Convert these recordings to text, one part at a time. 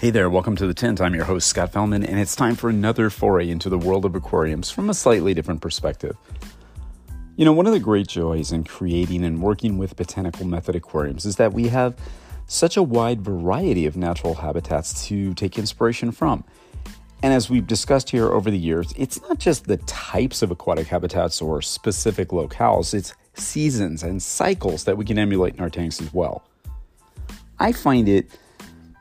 Hey there, welcome to the Tint. I'm your host, Scott Fellman, and it's time for another foray into the world of aquariums from a slightly different perspective. You know, one of the great joys in creating and working with botanical method aquariums is that we have such a wide variety of natural habitats to take inspiration from. And as we've discussed here over the years, it's not just the types of aquatic habitats or specific locales, it's seasons and cycles that we can emulate in our tanks as well. I find it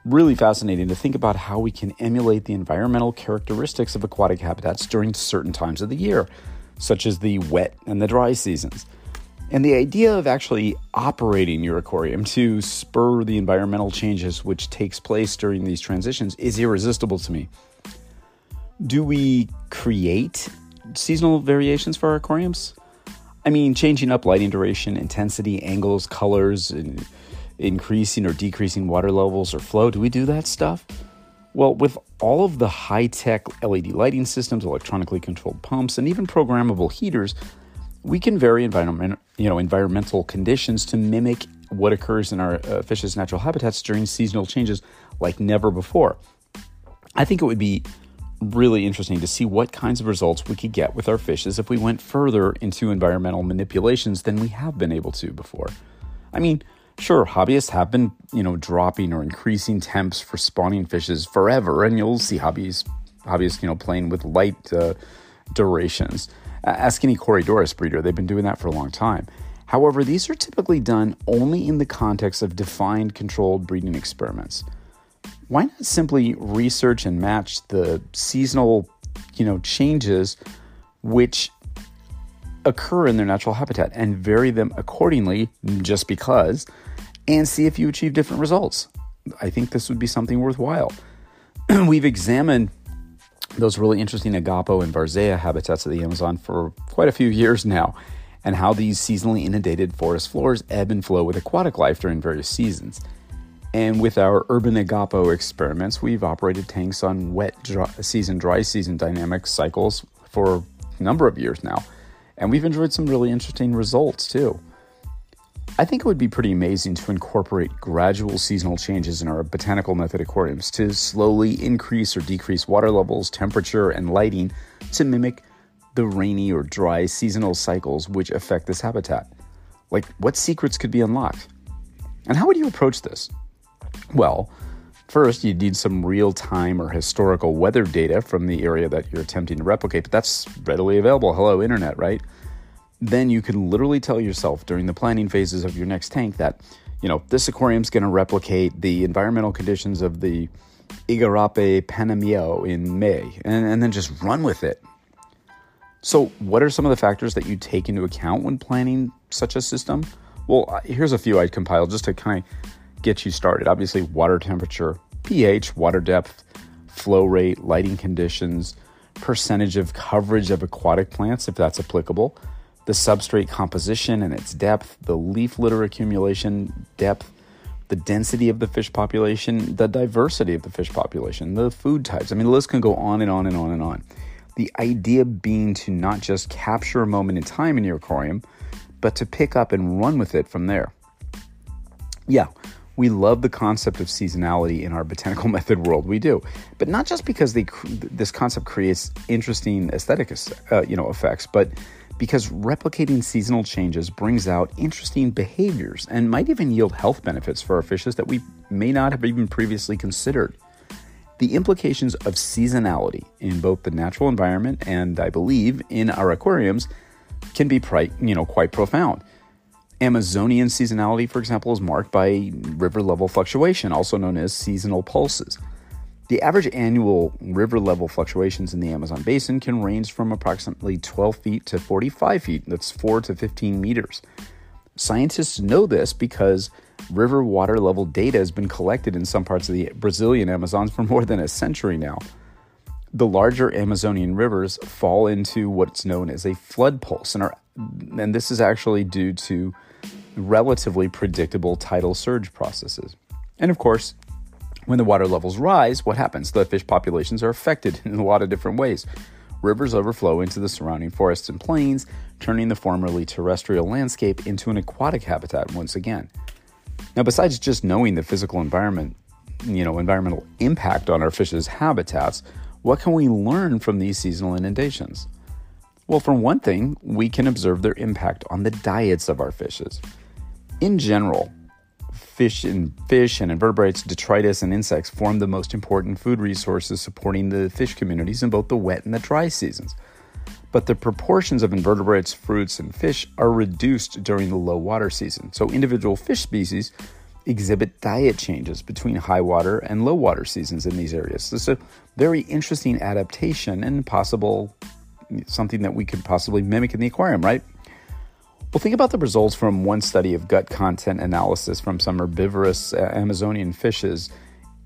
really fascinating to think about how we can emulate the environmental characteristics of aquatic habitats during certain times of the year, such as the wet and the dry seasons. And the idea of actually operating your aquarium to spur the environmental changes which takes place during these transitions is irresistible to me. Do we create seasonal variations for our aquariums? I mean, changing up lighting duration, intensity, angles, colors, and increasing or decreasing water levels or flow. Do we do that stuff? Well, with all of the high tech LED lighting systems, electronically controlled pumps, and even programmable heaters, we can vary environment, you know, environmental conditions to mimic what occurs in our uh, fish's natural habitats during seasonal changes like never before. I think it would be really interesting to see what kinds of results we could get with our fishes if we went further into environmental manipulations than we have been able to before. I mean, Sure, hobbyists have been, you know, dropping or increasing temps for spawning fishes forever, and you'll see hobbies, hobbyists, you know, playing with light uh, durations. ask any Corydoras breeder; they've been doing that for a long time. However, these are typically done only in the context of defined, controlled breeding experiments. Why not simply research and match the seasonal, you know, changes which occur in their natural habitat and vary them accordingly just because and see if you achieve different results. I think this would be something worthwhile. We've examined those really interesting igapo and varzea habitats of the Amazon for quite a few years now, and how these seasonally inundated forest floors ebb and flow with aquatic life during various seasons. And with our urban igapo experiments, we've operated tanks on wet dry season, dry season dynamic cycles for a number of years now, and we've enjoyed some really interesting results too. I think it would be pretty amazing to incorporate gradual seasonal changes in our botanical method aquariums to slowly increase or decrease water levels, temperature, and lighting to mimic the rainy or dry seasonal cycles which affect this habitat. Like, what secrets could be unlocked? And how would you approach this? Well, first, you'd need some real time or historical weather data from the area that you're attempting to replicate, but that's readily available. Hello, Internet, right? Then you can literally tell yourself during the planning phases of your next tank that, you know, this aquarium is going to replicate the environmental conditions of the Igarape Panameo in May, and, and then just run with it. So, what are some of the factors that you take into account when planning such a system? Well, here's a few I'd compile just to kind of get you started. Obviously, water temperature, pH, water depth, flow rate, lighting conditions, percentage of coverage of aquatic plants, if that's applicable, the substrate composition and its depth, the leaf litter accumulation depth, the density of the fish population, the diversity of the fish population, the food types. I mean, the list can go on and on and on and on. The idea being to not just capture a moment in time in your aquarium, but to pick up and run with it from there. Yeah, we love the concept of seasonality in our botanical method world. We do, but not just because they, this concept creates interesting aesthetic, uh, you know, effects, but because replicating seasonal changes brings out interesting behaviors and might even yield health benefits for our fishes that we may not have even previously considered. The implications of seasonality in both the natural environment and, I believe, in our aquariums can be you know, quite profound. Amazonian seasonality, for example, is marked by river level fluctuation, also known as seasonal pulses. The average annual river level fluctuations in the Amazon basin can range from approximately 12 feet to 45 feet, that's 4 to 15 meters. Scientists know this because river water level data has been collected in some parts of the Brazilian Amazons for more than a century now. The larger Amazonian rivers fall into what's known as a flood pulse, and, are, and this is actually due to relatively predictable tidal surge processes. And of course, when the water levels rise, what happens? The fish populations are affected in a lot of different ways. Rivers overflow into the surrounding forests and plains, turning the formerly terrestrial landscape into an aquatic habitat once again. Now, besides just knowing the physical environment you know, environmental impact on our fish's habitats, what can we learn from these seasonal inundations? Well, for one thing, we can observe their impact on the diets of our fishes. In general, fish and fish and invertebrates, detritus and insects form the most important food resources supporting the fish communities in both the wet and the dry seasons. But the proportions of invertebrates, fruits, and fish are reduced during the low water season. So individual fish species exhibit diet changes between high water and low water seasons in these areas. This is a very interesting adaptation and possible something that we could possibly mimic in the aquarium, right? Well, think about the results from one study of gut content analysis from some herbivorous uh, Amazonian fishes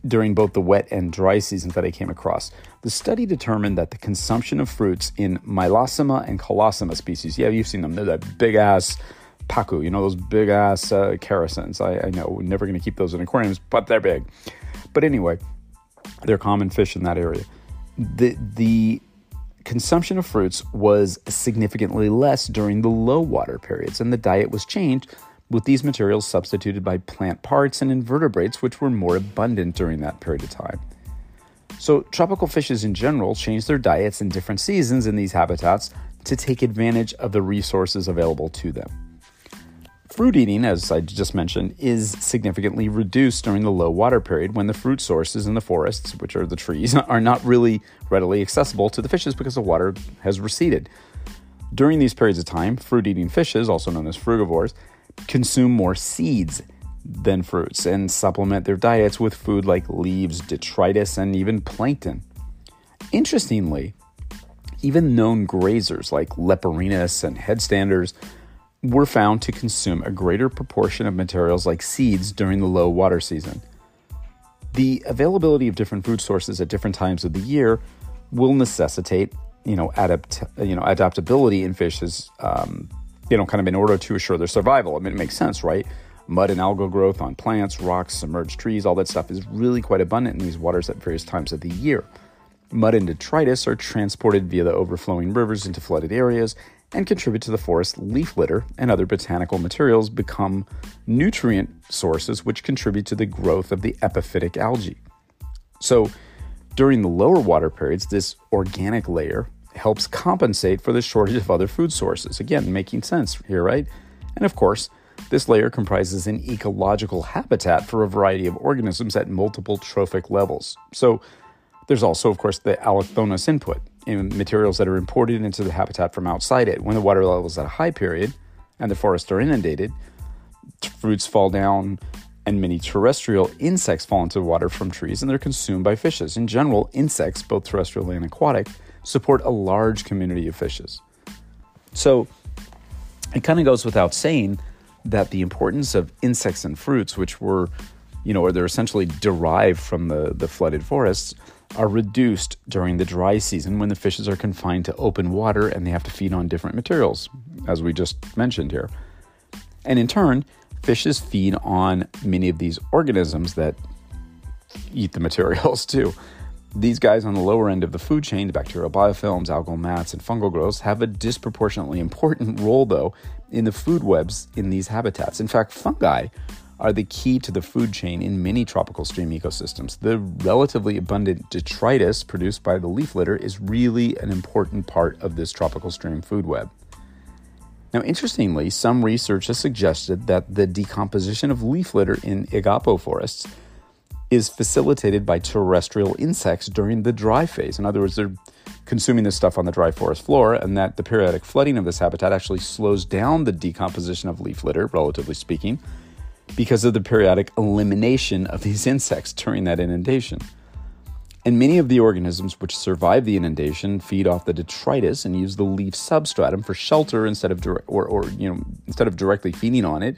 during both the wet and dry seasons that I came across. The study determined that the consumption of fruits in Mylossoma and Colossoma species, yeah, you've seen them, they're that big ass pacu, you know, those big ass uh. I, I know we're never going to keep those in aquariums, but they're big. But anyway, they're common fish in that area. The, the consumption of fruits was significantly less during the low water periods, and the diet was changed with these materials substituted by plant parts and invertebrates, which were more abundant during that period of time. So, tropical fishes in general change their diets in different seasons in these habitats to take advantage of the resources available to them. Fruit eating, as I just mentioned, is significantly reduced during the low water period when the fruit sources in the forests, which are the trees, are not really readily accessible to the fishes because the water has receded. During these periods of time, fruit eating fishes, also known as frugivores, consume more seeds than fruits and supplement their diets with food like leaves, detritus, and even plankton. Interestingly, even known grazers like Leporinus and headstanders were found to consume a greater proportion of materials like seeds during the low water season. The availability of different food sources at different times of the year will necessitate, you know, adapt, you know, adaptability in fishes, um, you know, kind of in order to assure their survival. I mean, it makes sense, right? Mud and algal growth on plants, rocks, submerged trees, all that stuff is really quite abundant in these waters at various times of the year. Mud and detritus are transported via the overflowing rivers into flooded areas and contribute to the forest leaf litter and other botanical materials become nutrient sources which contribute to the growth of the epiphytic algae. So, during the lower water periods, this organic layer helps compensate for the shortage of other food sources. Again, making sense here, right? And of course, this layer comprises an ecological habitat for a variety of organisms at multiple trophic levels. So, there's also, of course, the allochthonous input in materials that are imported into the habitat from outside it. When the water level is at a high period and the forests are inundated, fruits fall down and many terrestrial insects fall into the water from trees and they're consumed by fishes. In general, insects, both terrestrial and aquatic, support a large community of fishes. So it kind of goes without saying that the importance of insects and fruits, which were, you know, or they're essentially derived from the, the flooded forests, are reduced during the dry season when the fishes are confined to open water and they have to feed on different materials, as we just mentioned here. And in turn, fishes feed on many of these organisms that eat the materials too. These guys on the lower end of the food chain, the bacterial biofilms, algal mats, and fungal growths, have a disproportionately important role, though, in the food webs in these habitats. In fact, fungi are the key to the food chain in many tropical stream ecosystems. The relatively abundant detritus produced by the leaf litter is really an important part of this tropical stream food web. Now, interestingly, some research has suggested that the decomposition of leaf litter in Igapo forests is facilitated by terrestrial insects during the dry phase. In other words, they're consuming this stuff on the dry forest floor, and that the periodic flooding of this habitat actually slows down the decomposition of leaf litter, relatively speaking, because of the periodic elimination of these insects during that inundation. And many of the organisms which survive the inundation feed off the detritus and use the leaf substratum for shelter instead of dire- or, or you know instead of directly feeding on it,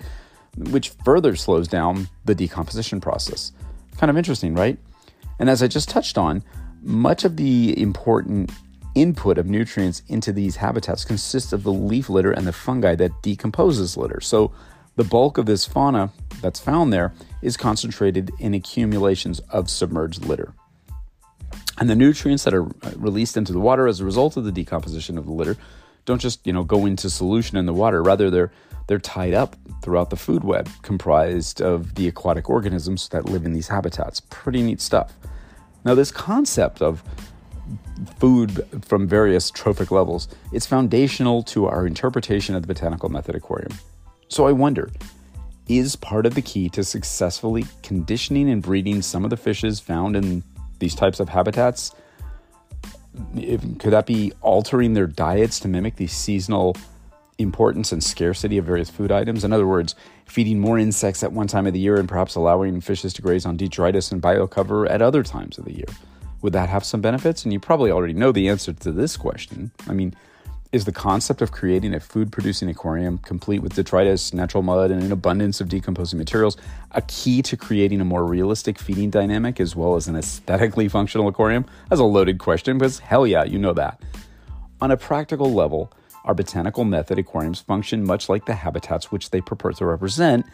which further slows down the decomposition process. Kind of interesting, right? And as I just touched on, much of the important input of nutrients into these habitats consists of the leaf litter and the fungi that decomposes litter. So the bulk of this fauna that's found there is concentrated in accumulations of submerged litter. And the nutrients that are uh, released into the water as a result of the decomposition of the litter don't just, you know, go into solution in the water. Rather, they're they're tied up throughout the food web, comprised of the aquatic organisms that live in these habitats. Pretty neat stuff. Now, this concept of food from various trophic levels, it's foundational to our interpretation of the botanical method aquarium. So I wonder, is part of the key to successfully conditioning and breeding some of the fishes found in these types of habitats? If, could that be altering their diets to mimic the seasonal importance and scarcity of various food items? In other words, feeding more insects at one time of the year and perhaps allowing fishes to graze on detritus and biocover at other times of the year. Would that have some benefits? And you probably already know the answer to this question. I mean, is the concept of creating a food producing aquarium complete with detritus, natural mud, and an abundance of decomposing materials a key to creating a more realistic feeding dynamic as well as an aesthetically functional aquarium? That's a loaded question because hell yeah, you know that. On a practical level, our botanical method aquariums function much like the habitats which they purport to represent,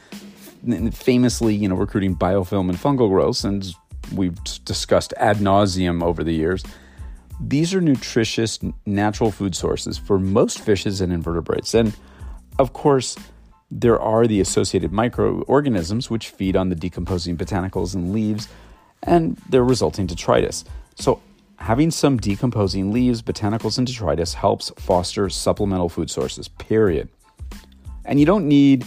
famously, you know, recruiting biofilm and fungal growths, and we've discussed ad nauseum over the years. These are nutritious natural food sources for most fishes and invertebrates. And of course, there are the associated microorganisms which feed on the decomposing botanicals and leaves and their resulting detritus. So, having some decomposing leaves, botanicals, and detritus helps foster supplemental food sources, period. And you don't need,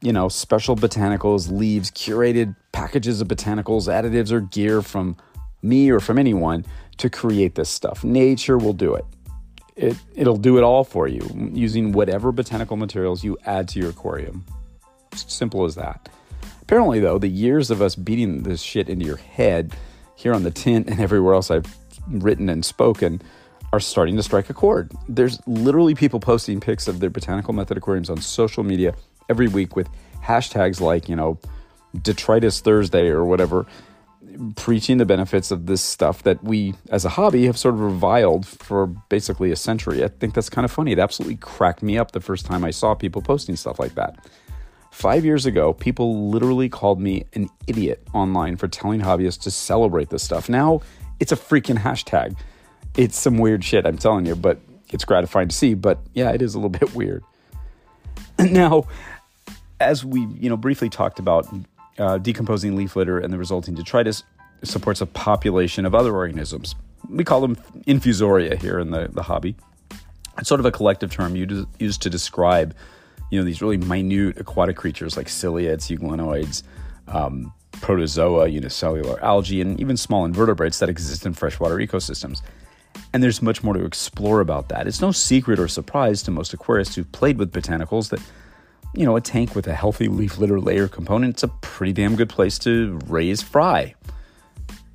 you know, special botanicals, leaves, curated packages of botanicals, additives, or gear from me or from anyone to create this stuff. Nature will do it. It it'll do it all for you using whatever botanical materials you add to your aquarium. Simple as that. Apparently though, the years of us beating this shit into your head here on the Tint and everywhere else I've written and spoken are starting to strike a chord. There's literally people posting pics of their botanical method aquariums on social media every week with hashtags like, you know, detritus Thursday or whatever preaching the benefits of this stuff that we, as a hobby, have sort of reviled for basically a century. I think that's kind of funny. It absolutely cracked me up the first time I saw people posting stuff like that. Five years ago, people literally called me an idiot online for telling hobbyists to celebrate this stuff. Now it's a freaking hashtag. It's some weird shit, I'm telling you, but it's gratifying to see. But yeah, it is a little bit weird. Now, as we you know briefly talked about uh, decomposing leaf litter and the resulting detritus supports a population of other organisms. We call them infusoria here in the, the hobby. It's sort of a collective term used to describe, you know, these really minute aquatic creatures like ciliates, euglenoids, um, protozoa, unicellular algae, and even small invertebrates that exist in freshwater ecosystems. And there's much more to explore about that. It's no secret or surprise to most aquarists who've played with botanicals that you know, a tank with a healthy leaf litter layer component, it's a pretty damn good place to raise fry.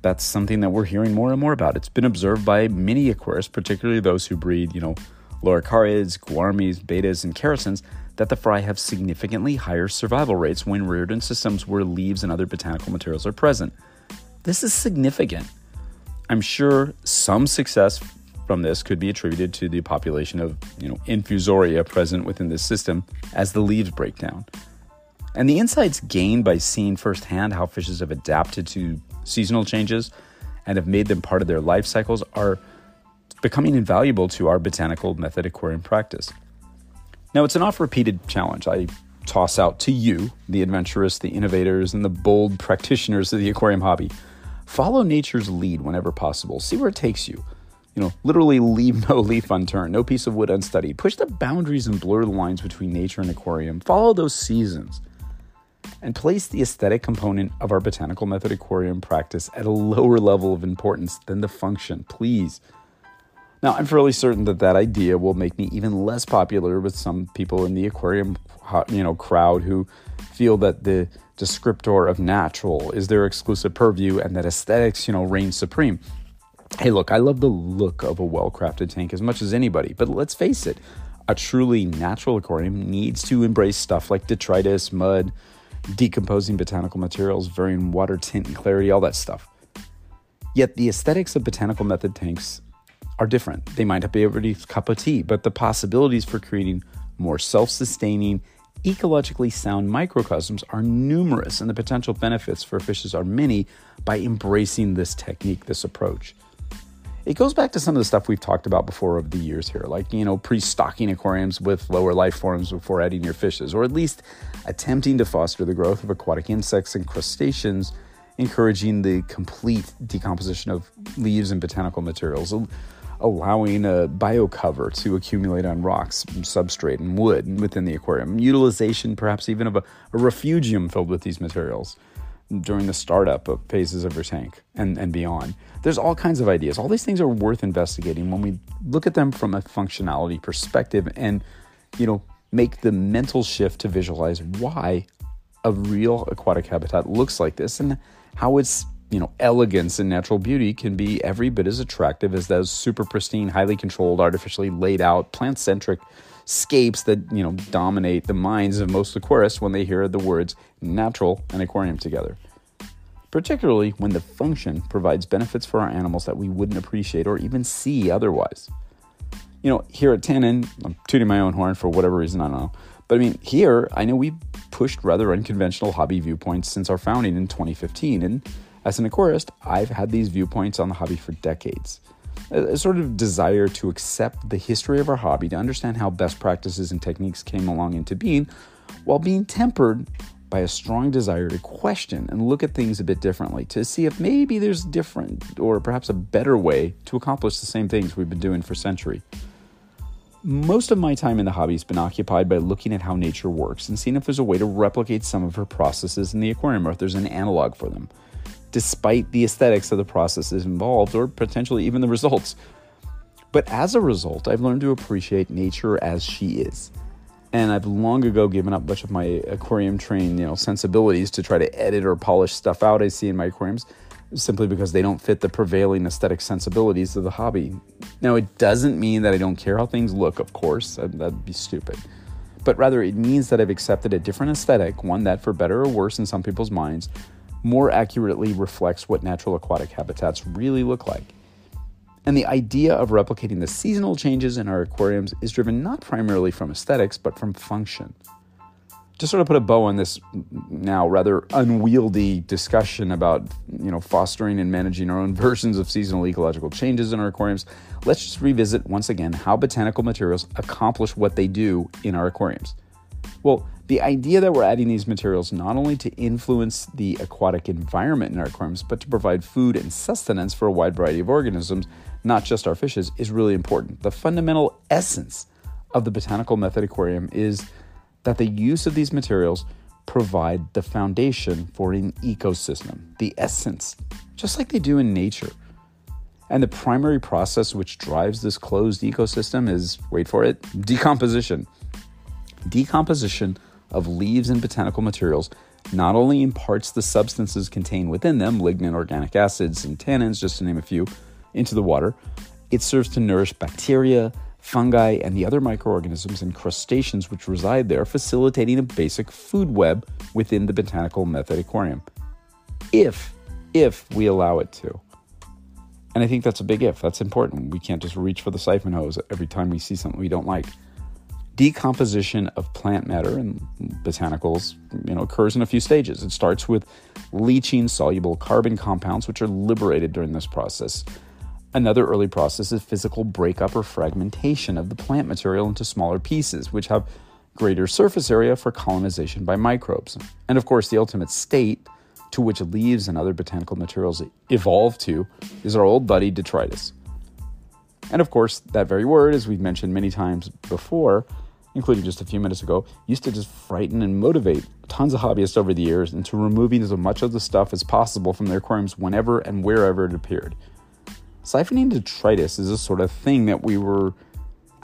That's something that we're hearing more and more about. It's been observed by many aquarists, particularly those who breed, you know, loricariids, gouramis, bettas, and characins, that the fry have significantly higher survival rates when reared in systems where leaves and other botanical materials are present. This is significant. I'm sure some success from this could be attributed to the population of, you know, infusoria present within this system as the leaves break down. And the insights gained by seeing firsthand how fishes have adapted to seasonal changes and have made them part of their life cycles are becoming invaluable to our botanical method aquarium practice. Now, it's an oft repeated challenge I toss out to you, the adventurous, the innovators, and the bold practitioners of the aquarium hobby. Follow nature's lead whenever possible. See where it takes you. You know, literally leave no leaf unturned, no piece of wood unstudied. Push the boundaries and blur the lines between nature and aquarium. Follow those seasons. And place the aesthetic component of our botanical method aquarium practice at a lower level of importance than the function, please. Now, I'm fairly certain that that idea will make me even less popular with some people in the aquarium, you know, crowd who feel that the descriptor of natural is their exclusive purview and that aesthetics, you know, reign supreme. Hey, look, I love the look of a well crafted tank as much as anybody, but let's face it, a truly natural aquarium needs to embrace stuff like detritus, mud, decomposing botanical materials, varying water tint and clarity, all that stuff. Yet the aesthetics of botanical method tanks are different. They might not be everybody's cup of tea, but the possibilities for creating more self sustaining, ecologically sound microcosms are numerous, and the potential benefits for fishes are many by embracing this technique, this approach. It goes back to some of the stuff we've talked about before over the years here, like, you know, pre stocking aquariums with lower life forms before adding your fishes, or at least attempting to foster the growth of aquatic insects and crustaceans, encouraging the complete decomposition of leaves and botanical materials, allowing a biocover to accumulate on rocks, substrate, and wood within the aquarium, utilization perhaps even of a, a refugium filled with these materials during the startup of phases of your tank and, and beyond. There's all kinds of ideas. All these things are worth investigating when we look at them from a functionality perspective and, you know, make the mental shift to visualize why a real aquatic habitat looks like this and how its, you know, elegance and natural beauty can be every bit as attractive as those super pristine, highly controlled, artificially laid out, plant-centric scapes that you know dominate the minds of most aquarists when they hear the words natural and aquarium together. Particularly when the function provides benefits for our animals that we wouldn't appreciate or even see otherwise. You know, here at Tannin, I'm tooting my own horn for whatever reason, I don't know. But I mean, here, I know we've pushed rather unconventional hobby viewpoints since our founding in 2015. And as an aquarist, I've had these viewpoints on the hobby for decades a, sort of desire to accept the history of our hobby, to understand how best practices and techniques came along into being, while being tempered by a strong desire to question and look at things a bit differently, to see if maybe there's different or perhaps a better way to accomplish the same things we've been doing for centuries. Most of my time in the hobby has been occupied by looking at how nature works and seeing if there's a way to replicate some of her processes in the aquarium or if there's an analog for them despite the aesthetics of the processes involved or potentially even the results. But as a result, I've learned to appreciate nature as she is. And I've long ago given up much of my aquarium trained, you know, sensibilities to try to edit or polish stuff out I see in my aquariums simply because they don't fit the prevailing aesthetic sensibilities of the hobby. Now, it doesn't mean that I don't care how things look, of course, uh, that'd be stupid. But rather, it means that I've accepted a different aesthetic, one that, for better or worse in some people's minds, more accurately reflects what natural aquatic habitats really look like. And the idea of replicating the seasonal changes in our aquariums is driven not primarily from aesthetics, but from function. To sort of put a bow on this now rather unwieldy discussion about you know fostering and managing our own versions of seasonal ecological changes in our aquariums, let's just revisit once again how botanical materials accomplish what they do in our aquariums. Well, the idea that we're adding these materials not only to influence the aquatic environment in our aquariums, but to provide food and sustenance for a wide variety of organisms, not just our fishes, is really important. The fundamental essence of the botanical method aquarium is that the use of these materials provide the foundation for an ecosystem, the essence, just like they do in nature. And the primary process which drives this closed ecosystem is wait for it decomposition. Decomposition of leaves and botanical materials not only imparts the substances contained within them, lignin, organic acids, and tannins, just to name a few, into the water, it serves to nourish bacteria, fungi, and the other microorganisms and crustaceans which reside there, facilitating a basic food web within the botanical method aquarium. If, if we allow it to. And I think that's a big if. That's important. We can't just reach for the siphon hose every time we see something we don't like decomposition of plant matter and botanicals you know occurs in a few stages. It starts with leaching soluble carbon compounds which are liberated during this process. Another early process is physical breakup or fragmentation of the plant material into smaller pieces which have greater surface area for colonization by microbes. And of course the ultimate state to which leaves and other botanical materials evolve to is our old buddy detritus. And of course, that very word, as we've mentioned many times before, including just a few minutes ago, used to just frighten and motivate tons of hobbyists over the years into removing as much of the stuff as possible from their aquariums whenever and wherever it appeared. Siphoning detritus is a sort of thing that we were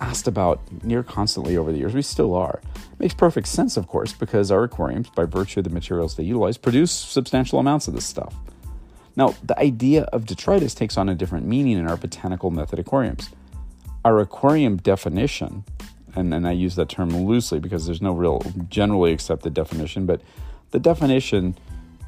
asked about near constantly over the years. We still are. It makes perfect sense, of course, because our aquariums, by virtue of the materials they utilize, produce substantial amounts of this stuff. Now, the idea of detritus takes on a different meaning in our botanical method aquariums. Our aquarium definition and, and I use that term loosely because there's no real generally accepted definition, but the definition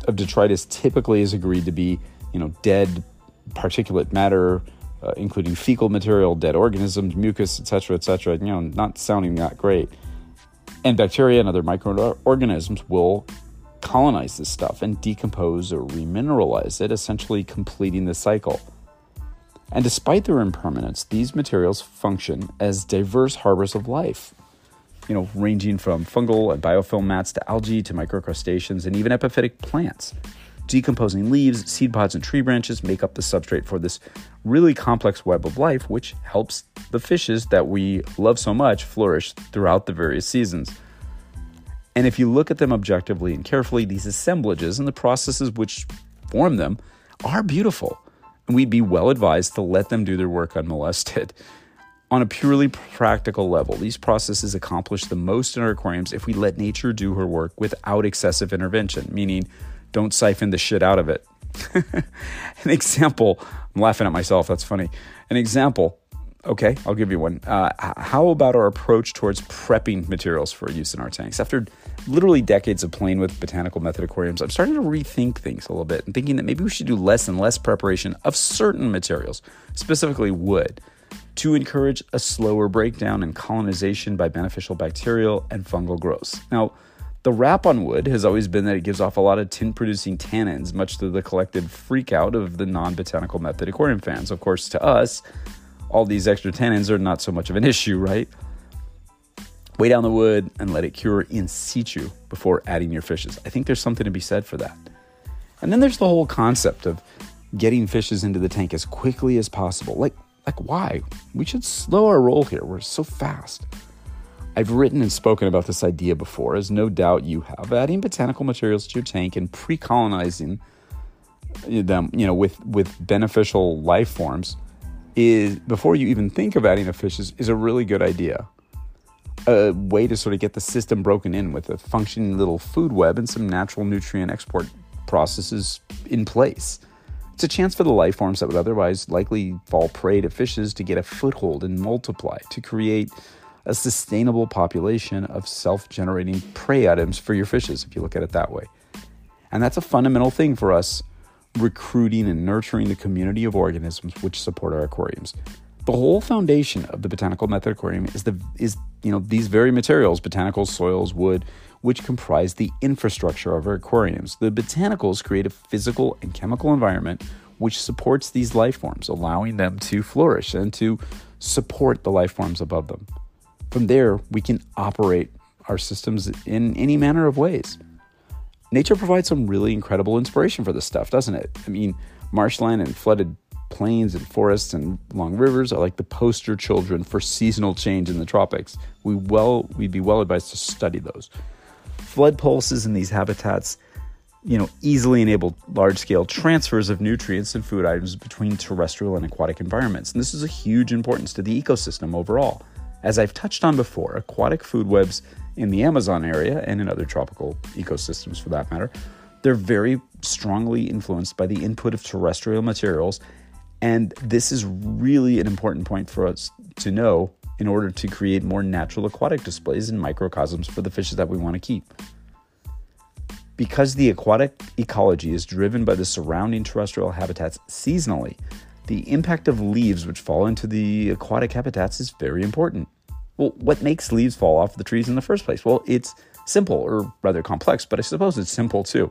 of detritus typically is agreed to be, you know, dead particulate matter, uh, including fecal material, dead organisms, mucus, etc., etc. You know, not sounding that great. And bacteria and other microorganisms will colonize this stuff and decompose or remineralize it, essentially completing the cycle. And despite their impermanence, these materials function as diverse harbors of life, you know, ranging from fungal and biofilm mats to algae to microcrustaceans and even epiphytic plants. Decomposing leaves, seed pods, and tree branches make up the substrate for this really complex web of life, which helps the fishes that we love so much flourish throughout the various seasons. And if you look at them objectively and carefully, these assemblages and the processes which form them are beautiful. We'd be well advised to let them do their work unmolested. On a purely practical level, these processes accomplish the most in our aquariums if we let nature do her work without excessive intervention, meaning don't siphon the shit out of it. An example, I'm laughing at myself, that's funny. An example, okay, I'll give you one. Uh, how about our approach towards prepping materials for use in our tanks? After literally decades of playing with botanical method aquariums, I'm starting to rethink things a little bit and thinking that maybe we should do less and less preparation of certain materials, specifically wood, to encourage a slower breakdown and colonization by beneficial bacterial and fungal growths. Now, the rap on wood has always been that it gives off a lot of tint producing tannins, much to the collective freakout of the non botanical method aquarium fans. Of course, to us, all these extra tannins are not so much of an issue, right? Weigh down the wood and let it cure in situ before adding your fishes. I think there's something to be said for that. And then there's the whole concept of getting fishes into the tank as quickly as possible. Like, like why? We should slow our roll here. We're so fast. I've written and spoken about this idea before, as no doubt you have. Adding botanical materials to your tank and pre-colonizing them, you know, with with beneficial life forms, is before you even think of adding a fish is, is a really good idea. A way to sort of get the system broken in with a functioning little food web and some natural nutrient export processes in place. It's a chance for the life forms that would otherwise likely fall prey to fishes to get a foothold and multiply to create a sustainable population of self generating prey items for your fishes, if you look at it that way. And that's a fundamental thing for us recruiting and nurturing the community of organisms which support our aquariums. The whole foundation of the botanical method aquarium is the is you know these very materials, botanicals, soils, wood, which comprise the infrastructure of our aquariums. The botanicals create a physical and chemical environment which supports these life forms, allowing them to flourish and to support the life forms above them. From there, we can operate our systems in any manner of ways. Nature provides some really incredible inspiration for this stuff, doesn't it? I mean, marshland and flooded plains and forests and long rivers are like the poster children for seasonal change in the tropics. We well we'd be well advised to study those. Flood pulses in these habitats, you know, easily enable large-scale transfers of nutrients and food items between terrestrial and aquatic environments. And this is a huge importance to the ecosystem overall. As I've touched on before, aquatic food webs in the Amazon area and in other tropical ecosystems for that matter, they're very strongly influenced by the input of terrestrial materials. And this is really an important point for us to know in order to create more natural aquatic displays and microcosms for the fishes that we want to keep. Because the aquatic ecology is driven by the surrounding terrestrial habitats seasonally, the impact of leaves which fall into the aquatic habitats is very important. Well, what makes leaves fall off the trees in the first place? Well, it's simple, or rather complex, but I suppose it's simple too.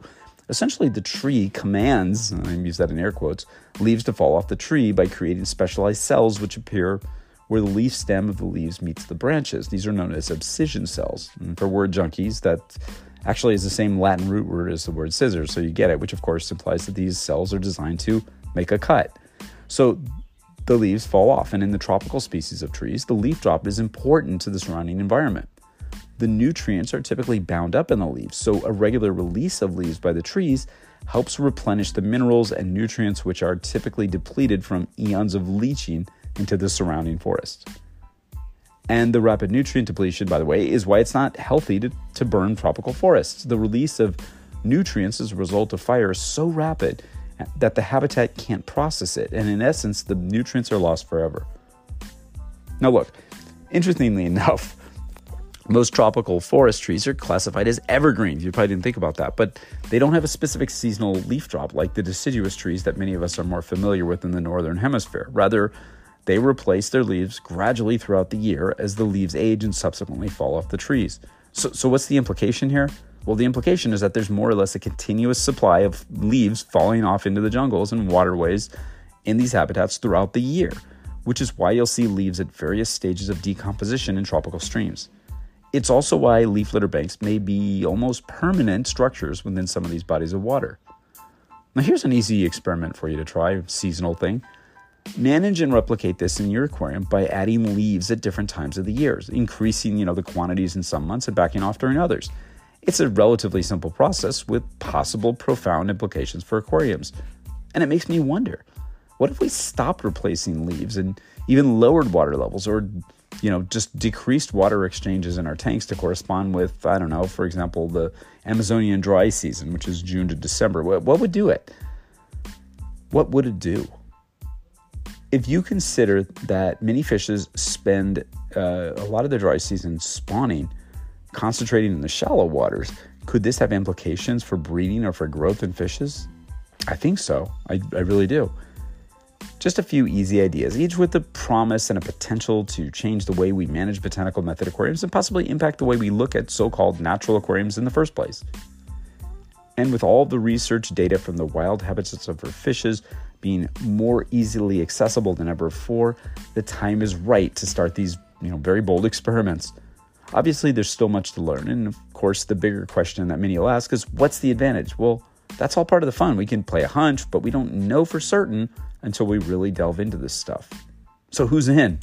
Essentially, the tree commands, I use that in air quotes, leaves to fall off the tree by creating specialized cells which appear where the leaf stem of the leaves meets the branches. These are known as abscission cells. And for word junkies, that actually is the same Latin root word as the word scissors, so you get it, which of course implies that these cells are designed to make a cut. So the leaves fall off, and in the tropical species of trees, the leaf drop is important to the surrounding environment. The nutrients are typically bound up in the leaves, so a regular release of leaves by the trees helps replenish the minerals and nutrients which are typically depleted from eons of leaching into the surrounding forest. And the rapid nutrient depletion, by the way, is why it's not healthy to, to burn tropical forests. The release of nutrients as a result of fire is so rapid that the habitat can't process it, and in essence, the nutrients are lost forever. Now, look, interestingly enough, most tropical forest trees are classified as evergreens. You probably didn't think about that, but they don't have a specific seasonal leaf drop like the deciduous trees that many of us are more familiar with in the northern hemisphere. Rather, they replace their leaves gradually throughout the year as the leaves age and subsequently fall off the trees. So, so what's the implication here? Well, the implication is that there's more or less a continuous supply of leaves falling off into the jungles and waterways in these habitats throughout the year, which is why you'll see leaves at various stages of decomposition in tropical streams. It's also why leaf litter banks may be almost permanent structures within some of these bodies of water. Now, here's an easy experiment for you to try, seasonal thing. Manage and replicate this in your aquarium by adding leaves at different times of the year, increasing, you know, the quantities in some months and backing off during others. It's a relatively simple process with possible profound implications for aquariums. And it makes me wonder, what if we stopped replacing leaves and even lowered water levels or you know, just decreased water exchanges in our tanks to correspond with, I don't know, for example, the Amazonian dry season, which is June to December. What, what would do it? What would it do? if you consider that many fishes spend uh, a lot of the dry season spawning, concentrating in the shallow waters, could this have implications for breeding or for growth in fishes? I think so. I, I really do. Just a few easy ideas, each with the promise and a potential to change the way we manage botanical method aquariums and possibly impact the way we look at so called natural aquariums in the first place. And with all the research data from the wild habitats of our fishes, being more easily accessible than ever before, the time is right to start these, you know, very bold experiments. Obviously, there's still much to learn, and of course, the bigger question that many will ask is what's the advantage? Well, that's all part of the fun. We can play a hunch, but we don't know for certain until we really delve into this stuff. So, who's in?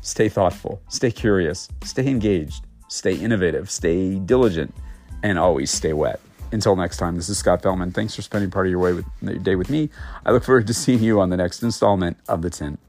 Stay thoughtful, stay curious, stay engaged, stay innovative, stay diligent, and always stay wet. Until next time, this is Scott Fellman. Thanks for spending part of your, with, your day with me. I look forward to seeing you on the next installment of The Tint.